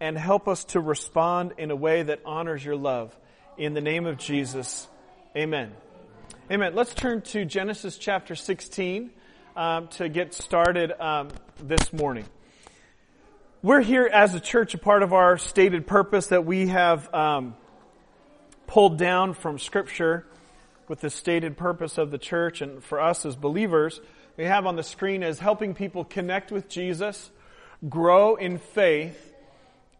and help us to respond in a way that honors your love. In the name of Jesus, amen. Amen. Let's turn to Genesis chapter 16 um, to get started um, this morning. We're here as a church, a part of our stated purpose that we have um, pulled down from Scripture with the stated purpose of the church and for us as believers. We have on the screen as helping people connect with Jesus, grow in faith,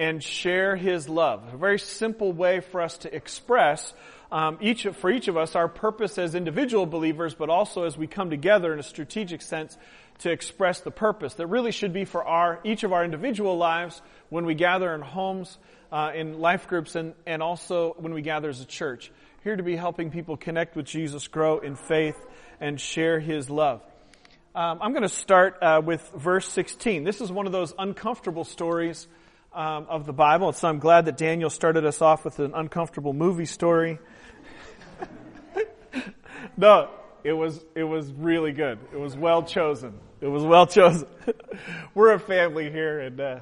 and share His love. A very simple way for us to express um, each for each of us our purpose as individual believers, but also as we come together in a strategic sense to express the purpose that really should be for our each of our individual lives when we gather in homes, uh, in life groups, and and also when we gather as a church. Here to be helping people connect with Jesus, grow in faith, and share His love. Um, I'm going to start uh, with verse 16. This is one of those uncomfortable stories um, of the Bible. So I'm glad that Daniel started us off with an uncomfortable movie story. no, it was it was really good. It was well chosen. It was well chosen. We're a family here, and uh,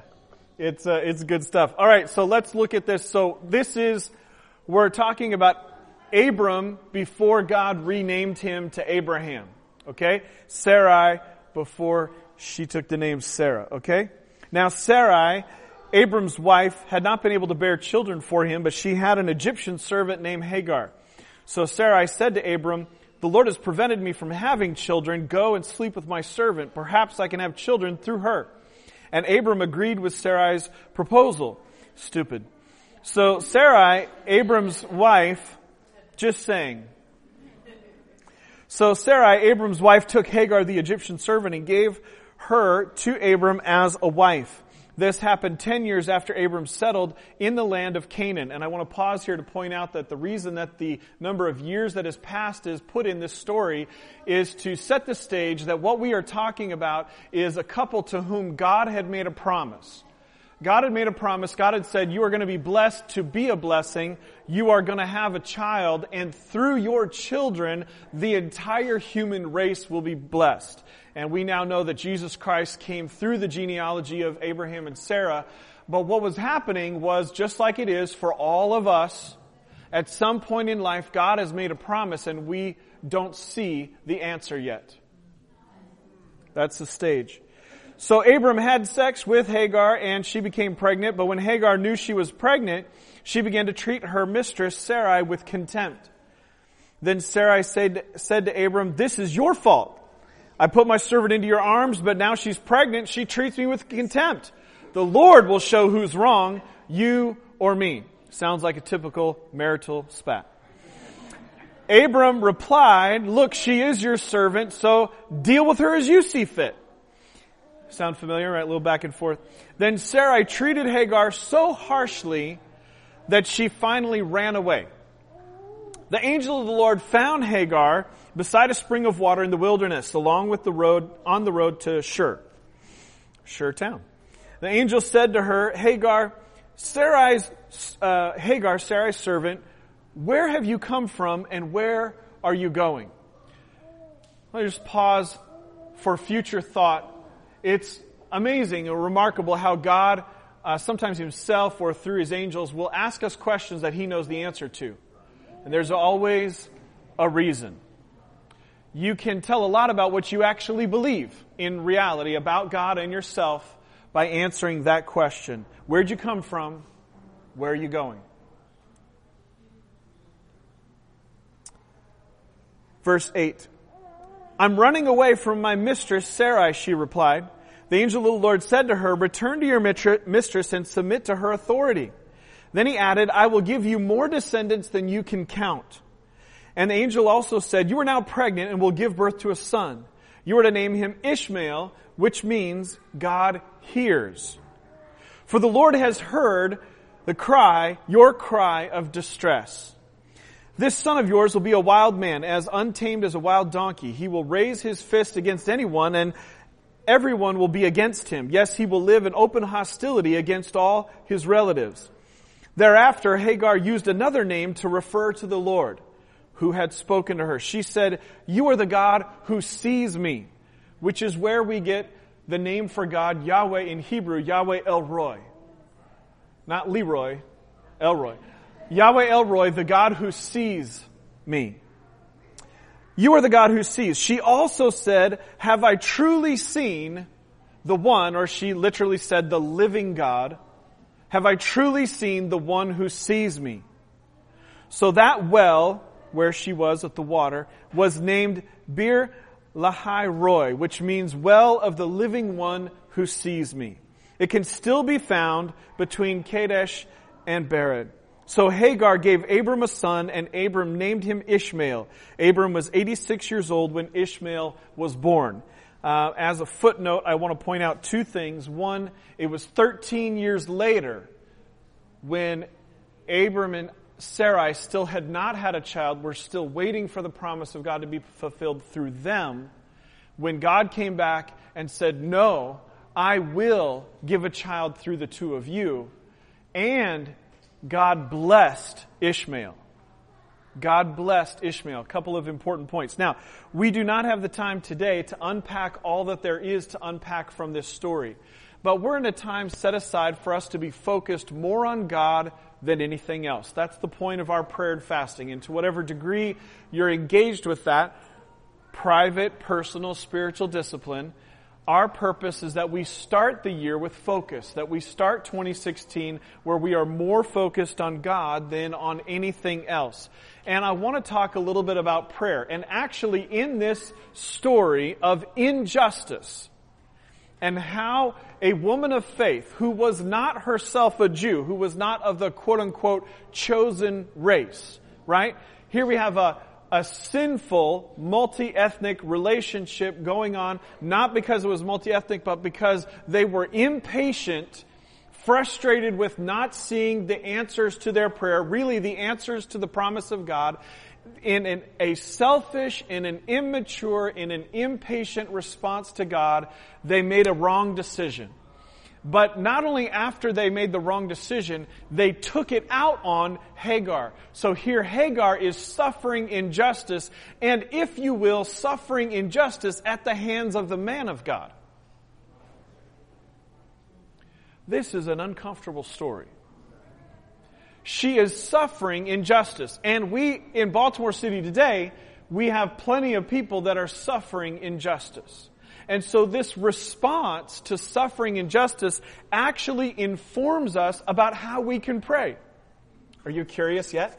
it's uh, it's good stuff. All right, so let's look at this. So this is we're talking about Abram before God renamed him to Abraham. Okay, Sarai before she took the name Sarah. Okay, now Sarai Abram's wife had not been able to bear children for him, but she had an Egyptian servant named Hagar. So Sarai said to Abram, the Lord has prevented me from having children. Go and sleep with my servant. Perhaps I can have children through her. And Abram agreed with Sarai's proposal. Stupid. So Sarai, Abram's wife, just saying. So Sarai, Abram's wife, took Hagar, the Egyptian servant, and gave her to Abram as a wife. This happened 10 years after Abram settled in the land of Canaan. And I want to pause here to point out that the reason that the number of years that has passed is put in this story is to set the stage that what we are talking about is a couple to whom God had made a promise. God had made a promise. God had said, you are going to be blessed to be a blessing. You are going to have a child and through your children, the entire human race will be blessed. And we now know that Jesus Christ came through the genealogy of Abraham and Sarah. But what was happening was just like it is for all of us, at some point in life, God has made a promise and we don't see the answer yet. That's the stage. So Abram had sex with Hagar and she became pregnant, but when Hagar knew she was pregnant, she began to treat her mistress Sarai with contempt. Then Sarai said, said to Abram, this is your fault. I put my servant into your arms, but now she's pregnant. She treats me with contempt. The Lord will show who's wrong, you or me. Sounds like a typical marital spat. Abram replied, look, she is your servant, so deal with her as you see fit. Sound familiar, right? A little back and forth. Then Sarai treated Hagar so harshly that she finally ran away. The angel of the Lord found Hagar beside a spring of water in the wilderness, along with the road, on the road to Shur. Shur town. The angel said to her, Hagar, Sarai's, uh, Hagar, Sarai's servant, where have you come from and where are you going? Let me just pause for future thought. It's amazing or remarkable how God, uh, sometimes himself or through his angels, will ask us questions that he knows the answer to. And there's always a reason you can tell a lot about what you actually believe in reality about God and yourself by answering that question. Where'd you come from? Where are you going? Verse 8. I'm running away from my mistress, Sarai, she replied. The angel of the Lord said to her, return to your mistress and submit to her authority. Then he added, I will give you more descendants than you can count. And the angel also said, You are now pregnant and will give birth to a son. You are to name him Ishmael, which means God hears. For the Lord has heard the cry, your cry of distress. This son of yours will be a wild man, as untamed as a wild donkey. He will raise his fist against anyone and everyone will be against him. Yes, he will live in open hostility against all his relatives. Thereafter, Hagar used another name to refer to the Lord who had spoken to her. She said, you are the God who sees me, which is where we get the name for God, Yahweh in Hebrew, Yahweh El Roi. not Leroy, Elroy. Yahweh El Roi, the God who sees me. You are the God who sees. She also said, have I truly seen the one, or she literally said, the living God? Have I truly seen the one who sees me? So that well, where she was at the water, was named Beer Lahai Roi, which means well of the living one who sees me. It can still be found between Kadesh and Bered. So Hagar gave Abram a son, and Abram named him Ishmael. Abram was 86 years old when Ishmael was born. Uh, as a footnote, I want to point out two things. One, it was 13 years later when Abram and Sarai still had not had a child, were still waiting for the promise of God to be fulfilled through them. When God came back and said, No, I will give a child through the two of you. And God blessed Ishmael. God blessed Ishmael. A couple of important points. Now, we do not have the time today to unpack all that there is to unpack from this story. But we're in a time set aside for us to be focused more on God than anything else. That's the point of our prayer and fasting. And to whatever degree you're engaged with that, private, personal, spiritual discipline, our purpose is that we start the year with focus, that we start 2016 where we are more focused on God than on anything else. And I want to talk a little bit about prayer. And actually in this story of injustice and how a woman of faith who was not herself a Jew, who was not of the quote unquote chosen race, right? Here we have a, a sinful multi-ethnic relationship going on, not because it was multi-ethnic, but because they were impatient, frustrated with not seeing the answers to their prayer, really the answers to the promise of God, in an, a selfish, in an immature, in an impatient response to God, they made a wrong decision. But not only after they made the wrong decision, they took it out on Hagar. So here Hagar is suffering injustice, and if you will, suffering injustice at the hands of the man of God. This is an uncomfortable story. She is suffering injustice. And we, in Baltimore City today, we have plenty of people that are suffering injustice. And so this response to suffering injustice actually informs us about how we can pray. Are you curious yet?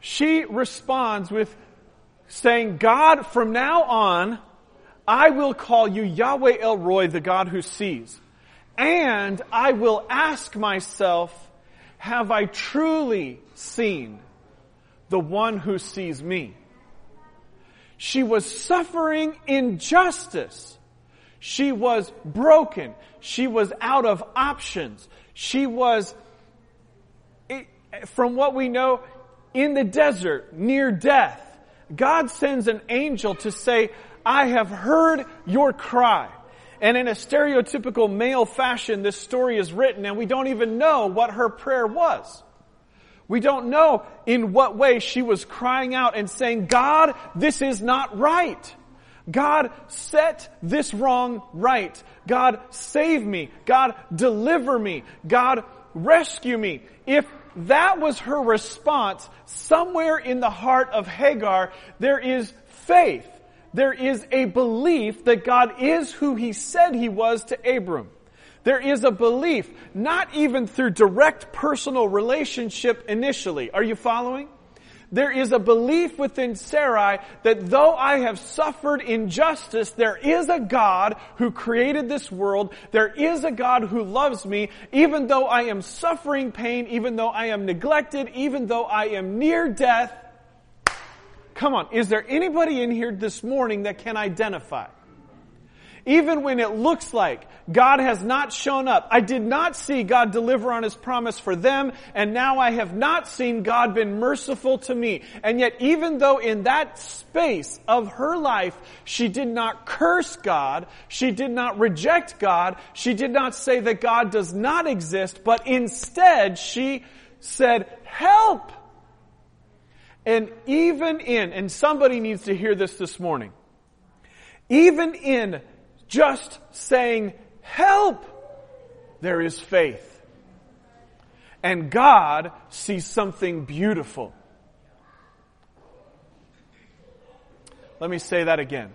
She responds with saying, God, from now on, I will call you Yahweh El Roi, the God who sees. And I will ask myself, have I truly seen the one who sees me? She was suffering injustice. She was broken. She was out of options. She was, from what we know, in the desert, near death. God sends an angel to say, I have heard your cry. And in a stereotypical male fashion, this story is written and we don't even know what her prayer was. We don't know in what way she was crying out and saying, God, this is not right. God, set this wrong right. God, save me. God, deliver me. God, rescue me. If that was her response, somewhere in the heart of Hagar, there is faith. There is a belief that God is who He said He was to Abram. There is a belief, not even through direct personal relationship initially. Are you following? There is a belief within Sarai that though I have suffered injustice, there is a God who created this world. There is a God who loves me, even though I am suffering pain, even though I am neglected, even though I am near death. Come on, is there anybody in here this morning that can identify? Even when it looks like God has not shown up. I did not see God deliver on His promise for them, and now I have not seen God been merciful to me. And yet even though in that space of her life, she did not curse God, she did not reject God, she did not say that God does not exist, but instead she said, help! And even in, and somebody needs to hear this this morning, even in just saying, help, there is faith. and God sees something beautiful. Let me say that again.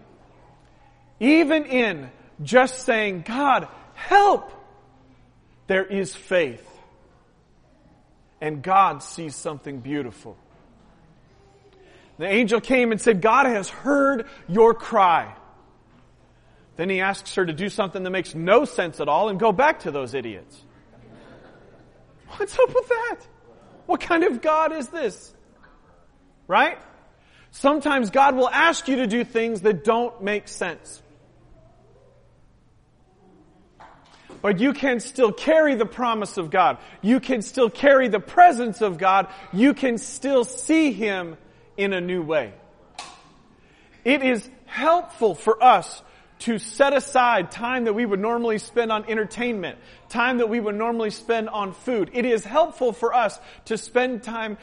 Even in just saying, God, help, there is faith. And God sees something beautiful. The angel came and said, God has heard your cry. Then he asks her to do something that makes no sense at all and go back to those idiots. What's up with that? What kind of God is this? Right? Sometimes God will ask you to do things that don't make sense. But you can still carry the promise of God. You can still carry the presence of God. You can still see Him in a new way. It is helpful for us to set aside time that we would normally spend on entertainment, time that we would normally spend on food. It is helpful for us to spend time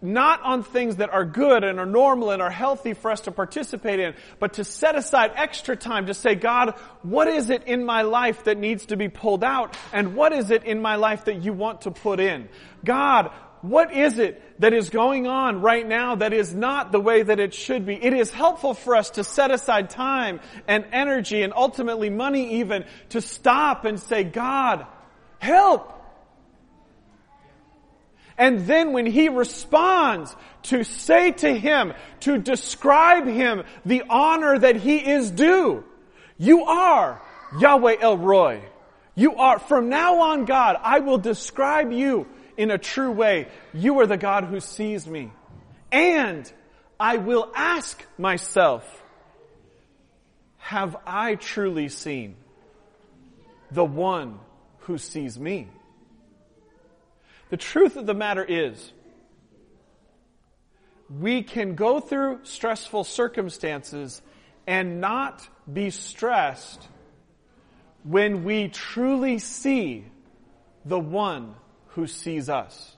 not on things that are good and are normal and are healthy for us to participate in, but to set aside extra time to say, God, what is it in my life that needs to be pulled out? And what is it in my life that you want to put in? God, what is it that is going on right now that is not the way that it should be? It is helpful for us to set aside time and energy and ultimately money even to stop and say, God, help! And then when he responds, to say to him, to describe him the honor that he is due. You are Yahweh El Roi. You are, from now on God, I will describe you in a true way. You are the God who sees me. And I will ask myself, have I truly seen the one who sees me? The truth of the matter is, we can go through stressful circumstances and not be stressed when we truly see the one who sees us.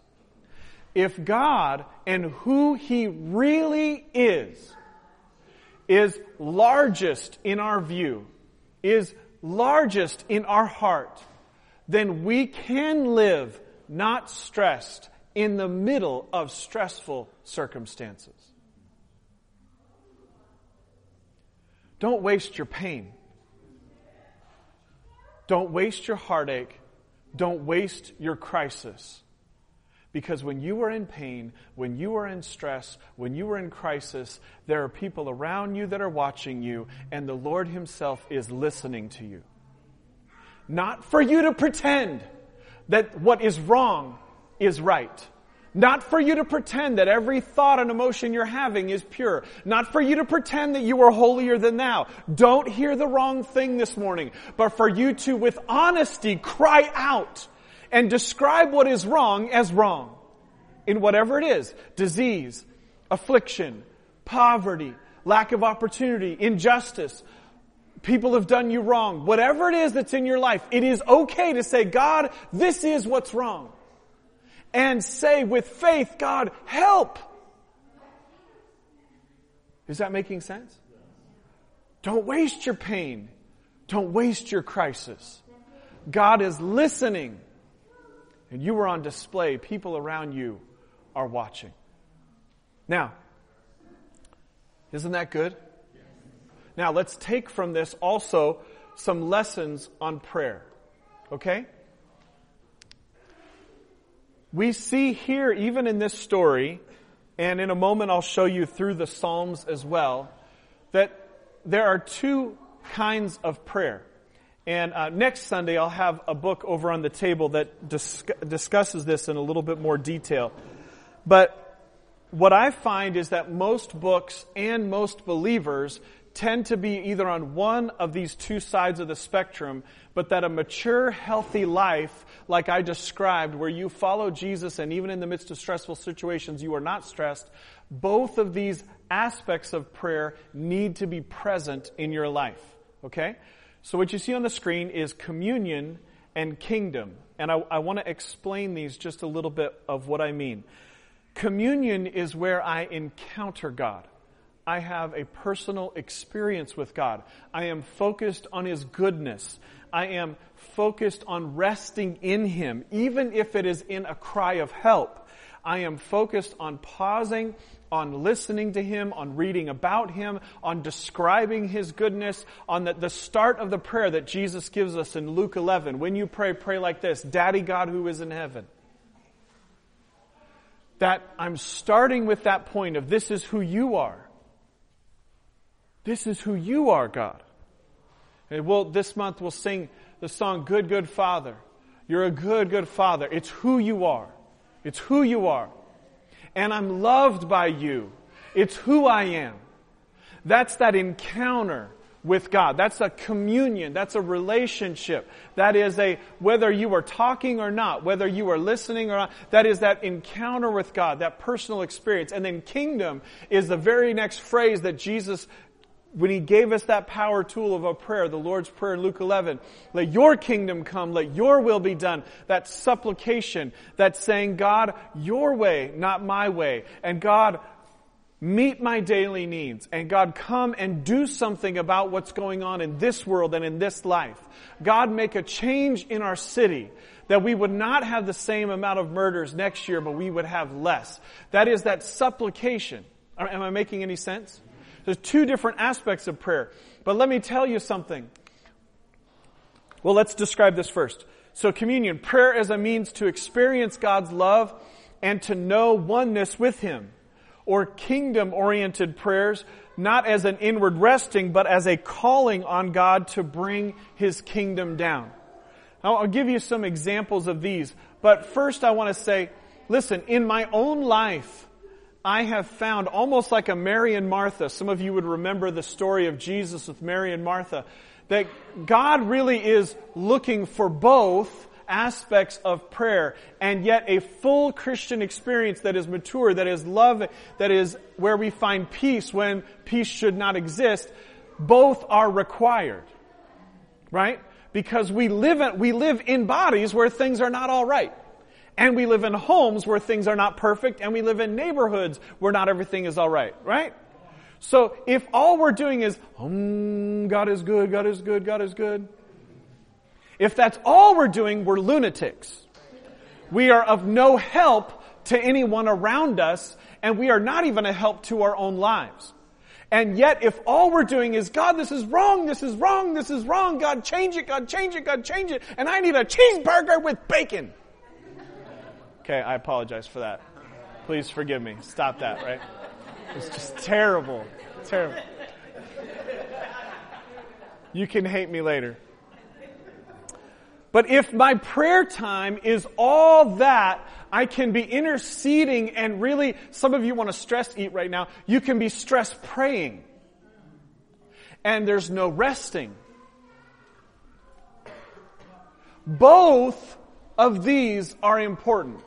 If God and who He really is, is largest in our view, is largest in our heart, then we can live not stressed in the middle of stressful circumstances. Don't waste your pain. Don't waste your heartache. Don't waste your crisis. Because when you are in pain, when you are in stress, when you are in crisis, there are people around you that are watching you, and the Lord Himself is listening to you. Not for you to pretend that what is wrong is right. Not for you to pretend that every thought and emotion you're having is pure. Not for you to pretend that you are holier than thou. Don't hear the wrong thing this morning, but for you to, with honesty, cry out and describe what is wrong as wrong. In whatever it is, disease, affliction, poverty, lack of opportunity, injustice, people have done you wrong, whatever it is that's in your life, it is okay to say, God, this is what's wrong. And say with faith, God, help. Is that making sense? Don't waste your pain. Don't waste your crisis. God is listening. And you are on display. People around you are watching. Now, isn't that good? Now, let's take from this also some lessons on prayer. Okay? We see here, even in this story, and in a moment I'll show you through the Psalms as well, that there are two kinds of prayer. And uh, next Sunday I'll have a book over on the table that dis- discusses this in a little bit more detail. But what I find is that most books and most believers tend to be either on one of these two sides of the spectrum, but that a mature, healthy life, like I described, where you follow Jesus and even in the midst of stressful situations, you are not stressed, both of these aspects of prayer need to be present in your life. Okay? So what you see on the screen is communion and kingdom. And I, I want to explain these just a little bit of what I mean. Communion is where I encounter God. I have a personal experience with God. I am focused on His goodness. I am focused on resting in Him, even if it is in a cry of help. I am focused on pausing, on listening to Him, on reading about Him, on describing His goodness, on the, the start of the prayer that Jesus gives us in Luke 11. When you pray, pray like this, Daddy God who is in heaven. That I'm starting with that point of this is who you are. This is who you are, God. And we'll, this month we'll sing the song Good, Good Father. You're a good, good Father. It's who you are. It's who you are. And I'm loved by you. It's who I am. That's that encounter with God. That's a communion. That's a relationship. That is a, whether you are talking or not, whether you are listening or not, that is that encounter with God, that personal experience. And then kingdom is the very next phrase that Jesus when he gave us that power tool of a prayer, the Lord's Prayer in Luke 11, let your kingdom come, let your will be done, that supplication, that saying, God, your way, not my way, and God, meet my daily needs, and God, come and do something about what's going on in this world and in this life. God, make a change in our city, that we would not have the same amount of murders next year, but we would have less. That is that supplication. Am I making any sense? There's two different aspects of prayer. But let me tell you something. Well, let's describe this first. So communion, prayer as a means to experience God's love and to know oneness with Him. Or kingdom oriented prayers, not as an inward resting, but as a calling on God to bring His kingdom down. Now, I'll give you some examples of these. But first I want to say, listen, in my own life, I have found almost like a Mary and Martha. Some of you would remember the story of Jesus with Mary and Martha. That God really is looking for both aspects of prayer and yet a full Christian experience that is mature, that is love, that is where we find peace when peace should not exist. Both are required. Right? Because we live in, we live in bodies where things are not alright. And we live in homes where things are not perfect, and we live in neighborhoods where not everything is alright, right? So if all we're doing is, um, God is good, God is good, God is good. If that's all we're doing, we're lunatics. We are of no help to anyone around us, and we are not even a help to our own lives. And yet, if all we're doing is, God, this is wrong, this is wrong, this is wrong, God, change it, God, change it, God, change it, and I need a cheeseburger with bacon. Okay, I apologize for that. Please forgive me. Stop that, right? It's just terrible. Terrible. You can hate me later. But if my prayer time is all that, I can be interceding and really, some of you want to stress eat right now, you can be stress praying. And there's no resting. Both of these are important.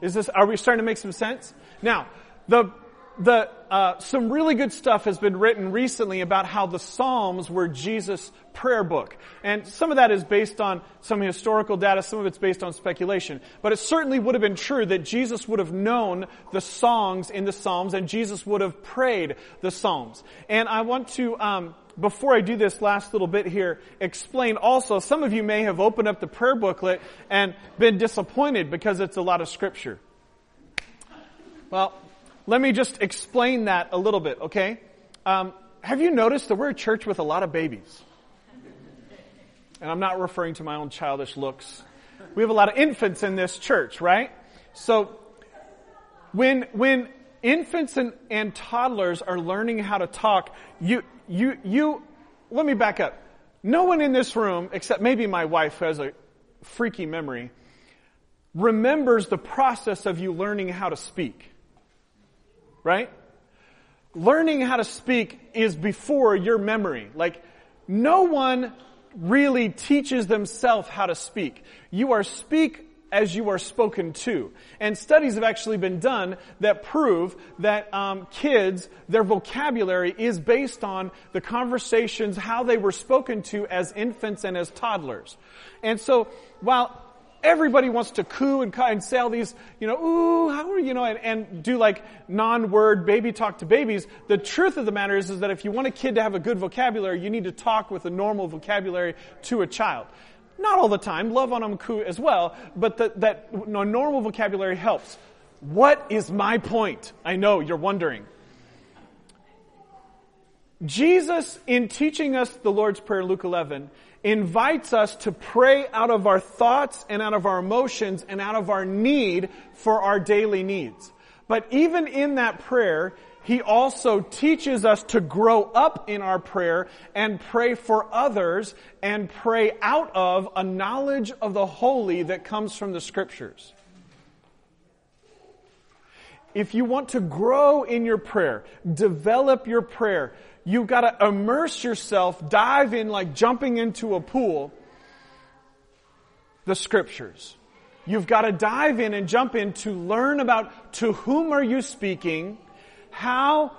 Is this, are we starting to make some sense? Now, the, the, uh, some really good stuff has been written recently about how the Psalms were Jesus' prayer book. And some of that is based on some historical data, some of it's based on speculation. But it certainly would have been true that Jesus would have known the songs in the Psalms and Jesus would have prayed the Psalms. And I want to, um, before I do this last little bit here, explain also, some of you may have opened up the prayer booklet and been disappointed because it's a lot of scripture. Well, let me just explain that a little bit, okay? Um, have you noticed that we're a church with a lot of babies? And I'm not referring to my own childish looks. We have a lot of infants in this church, right? So, when, when infants and, and toddlers are learning how to talk, you, you, you, let me back up. No one in this room, except maybe my wife who has a freaky memory, remembers the process of you learning how to speak. Right? Learning how to speak is before your memory. Like, no one really teaches themselves how to speak. You are speak as you are spoken to. And studies have actually been done that prove that um, kids, their vocabulary is based on the conversations, how they were spoken to as infants and as toddlers. And so, while everybody wants to coo and, and say all these, you know, ooh, how are you know, and, and do like non-word baby talk to babies. The truth of the matter is, is that if you want a kid to have a good vocabulary, you need to talk with a normal vocabulary to a child. Not all the time, love on them coo as well, but that, that normal vocabulary helps. What is my point? I know you're wondering. Jesus, in teaching us the Lord's Prayer Luke 11, invites us to pray out of our thoughts and out of our emotions and out of our need for our daily needs. But even in that prayer, he also teaches us to grow up in our prayer and pray for others and pray out of a knowledge of the holy that comes from the scriptures. If you want to grow in your prayer, develop your prayer, you've got to immerse yourself, dive in like jumping into a pool, the scriptures. You've got to dive in and jump in to learn about to whom are you speaking, how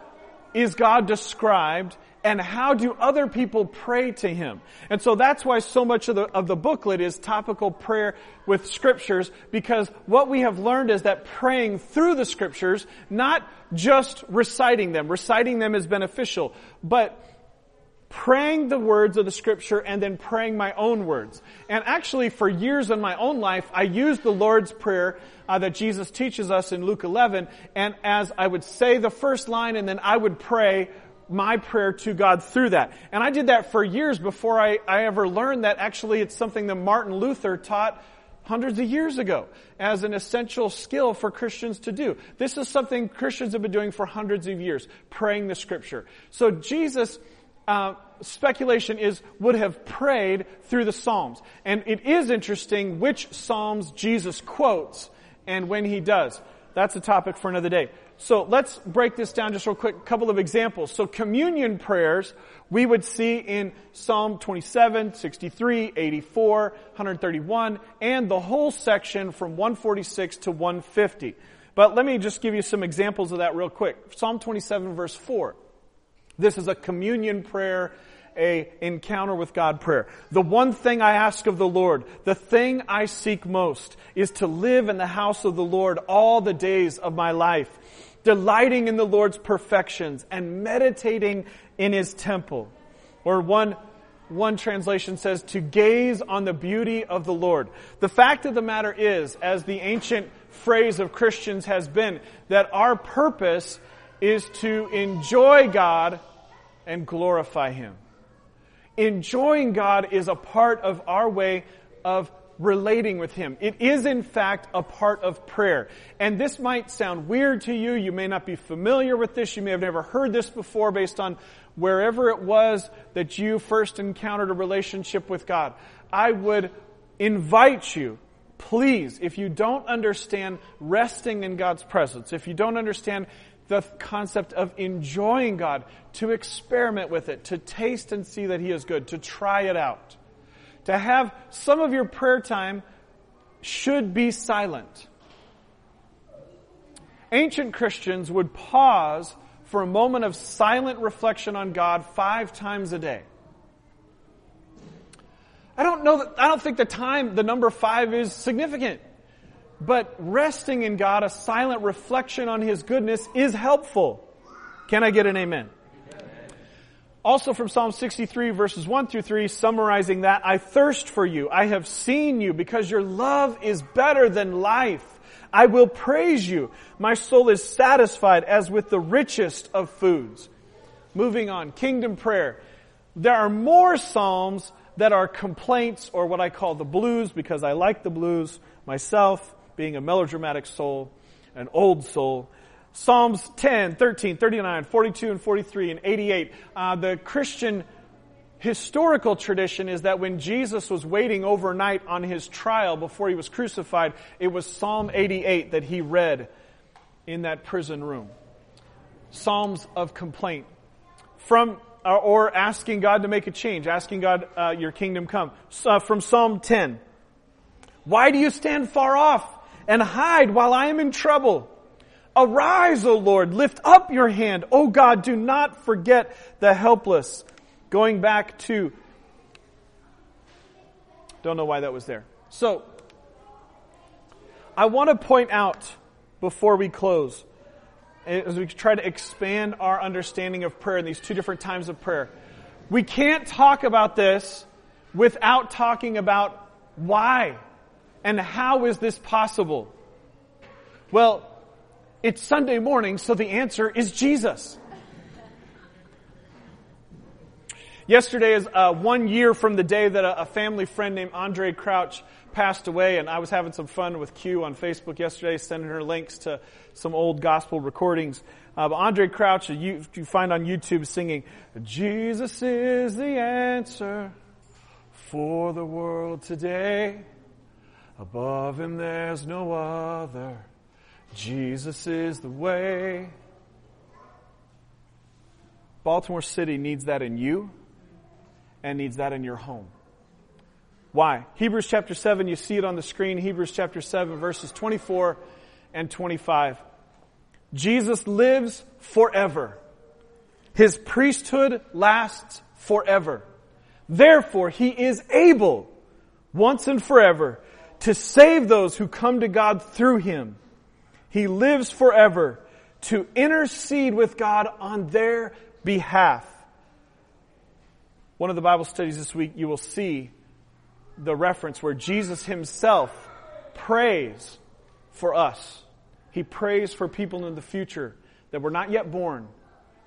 is God described, and how do other people pray to him? And so that's why so much of the, of the booklet is topical prayer with scriptures, because what we have learned is that praying through the scriptures, not just reciting them, reciting them is beneficial, but praying the words of the scripture and then praying my own words. And actually, for years in my own life, I used the Lord's Prayer uh, that Jesus teaches us in Luke 11, and as I would say the first line and then I would pray my prayer to God through that. And I did that for years before I, I ever learned that actually it's something that Martin Luther taught hundreds of years ago as an essential skill for Christians to do. This is something Christians have been doing for hundreds of years, praying the scripture. So Jesus, uh, speculation is, would have prayed through the Psalms. And it is interesting which Psalms Jesus quotes and when he does. That's a topic for another day. So let's break this down just real quick. A couple of examples. So communion prayers we would see in Psalm 27, 63, 84, 131, and the whole section from 146 to 150. But let me just give you some examples of that real quick. Psalm 27 verse 4. This is a communion prayer a encounter with God prayer. The one thing I ask of the Lord, the thing I seek most is to live in the house of the Lord all the days of my life delighting in the Lord's perfections and meditating in his temple. Or one, one translation says to gaze on the beauty of the Lord. The fact of the matter is, as the ancient phrase of Christians has been, that our purpose is to enjoy God and glorify Him. Enjoying God is a part of our way of relating with Him. It is in fact a part of prayer. And this might sound weird to you. You may not be familiar with this. You may have never heard this before based on wherever it was that you first encountered a relationship with God. I would invite you, please, if you don't understand resting in God's presence, if you don't understand the concept of enjoying God, to experiment with it, to taste and see that He is good, to try it out to have some of your prayer time should be silent. Ancient Christians would pause for a moment of silent reflection on God five times a day. I don't know that, I don't think the time, the number five is significant. But resting in God, a silent reflection on His goodness is helpful. Can I get an amen? Also from Psalm 63 verses 1 through 3, summarizing that, I thirst for you. I have seen you because your love is better than life. I will praise you. My soul is satisfied as with the richest of foods. Moving on, kingdom prayer. There are more psalms that are complaints or what I call the blues because I like the blues myself, being a melodramatic soul, an old soul. Psalms 10, 13, 39, 42, and 43, and 88. Uh, the Christian historical tradition is that when Jesus was waiting overnight on his trial before he was crucified, it was Psalm 88 that he read in that prison room. Psalms of complaint. From, uh, or asking God to make a change, asking God, uh, your kingdom come. Uh, from Psalm 10. Why do you stand far off and hide while I am in trouble? Arise, O Lord, lift up your hand. O God, do not forget the helpless. Going back to, don't know why that was there. So, I want to point out before we close, as we try to expand our understanding of prayer in these two different times of prayer, we can't talk about this without talking about why and how is this possible? Well, it's Sunday morning, so the answer is Jesus. Yesterday is uh, one year from the day that a, a, family friend named Andraé Crouch passed away, and I was having some fun with Q on Facebook yesterday, sending her links to some old gospel recordings. Uh, but Andraé Crouch, you, you find on YouTube singing, Jesus is the answer for the world today. Above him there's no other. Jesus is the way. Baltimore City needs that in you and needs that in your home. Why? Hebrews chapter 7, you see it on the screen. Hebrews chapter 7, verses 24 and 25. Jesus lives forever. His priesthood lasts forever. Therefore, he is able, once and forever, to save those who come to God through him. He lives forever to intercede with God on their behalf. One of the Bible studies this week, you will see the reference where Jesus himself prays for us. He prays for people in the future that were not yet born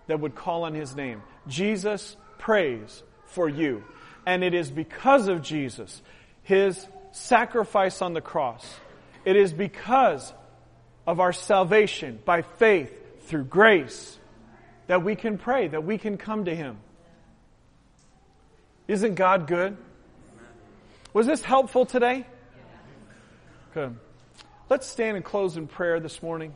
that would call on his name. Jesus prays for you. And it is because of Jesus, his sacrifice on the cross. It is because of our salvation by faith through grace that we can pray, that we can come to him. Isn't God good? Was this helpful today? Good. Let's stand and close in prayer this morning.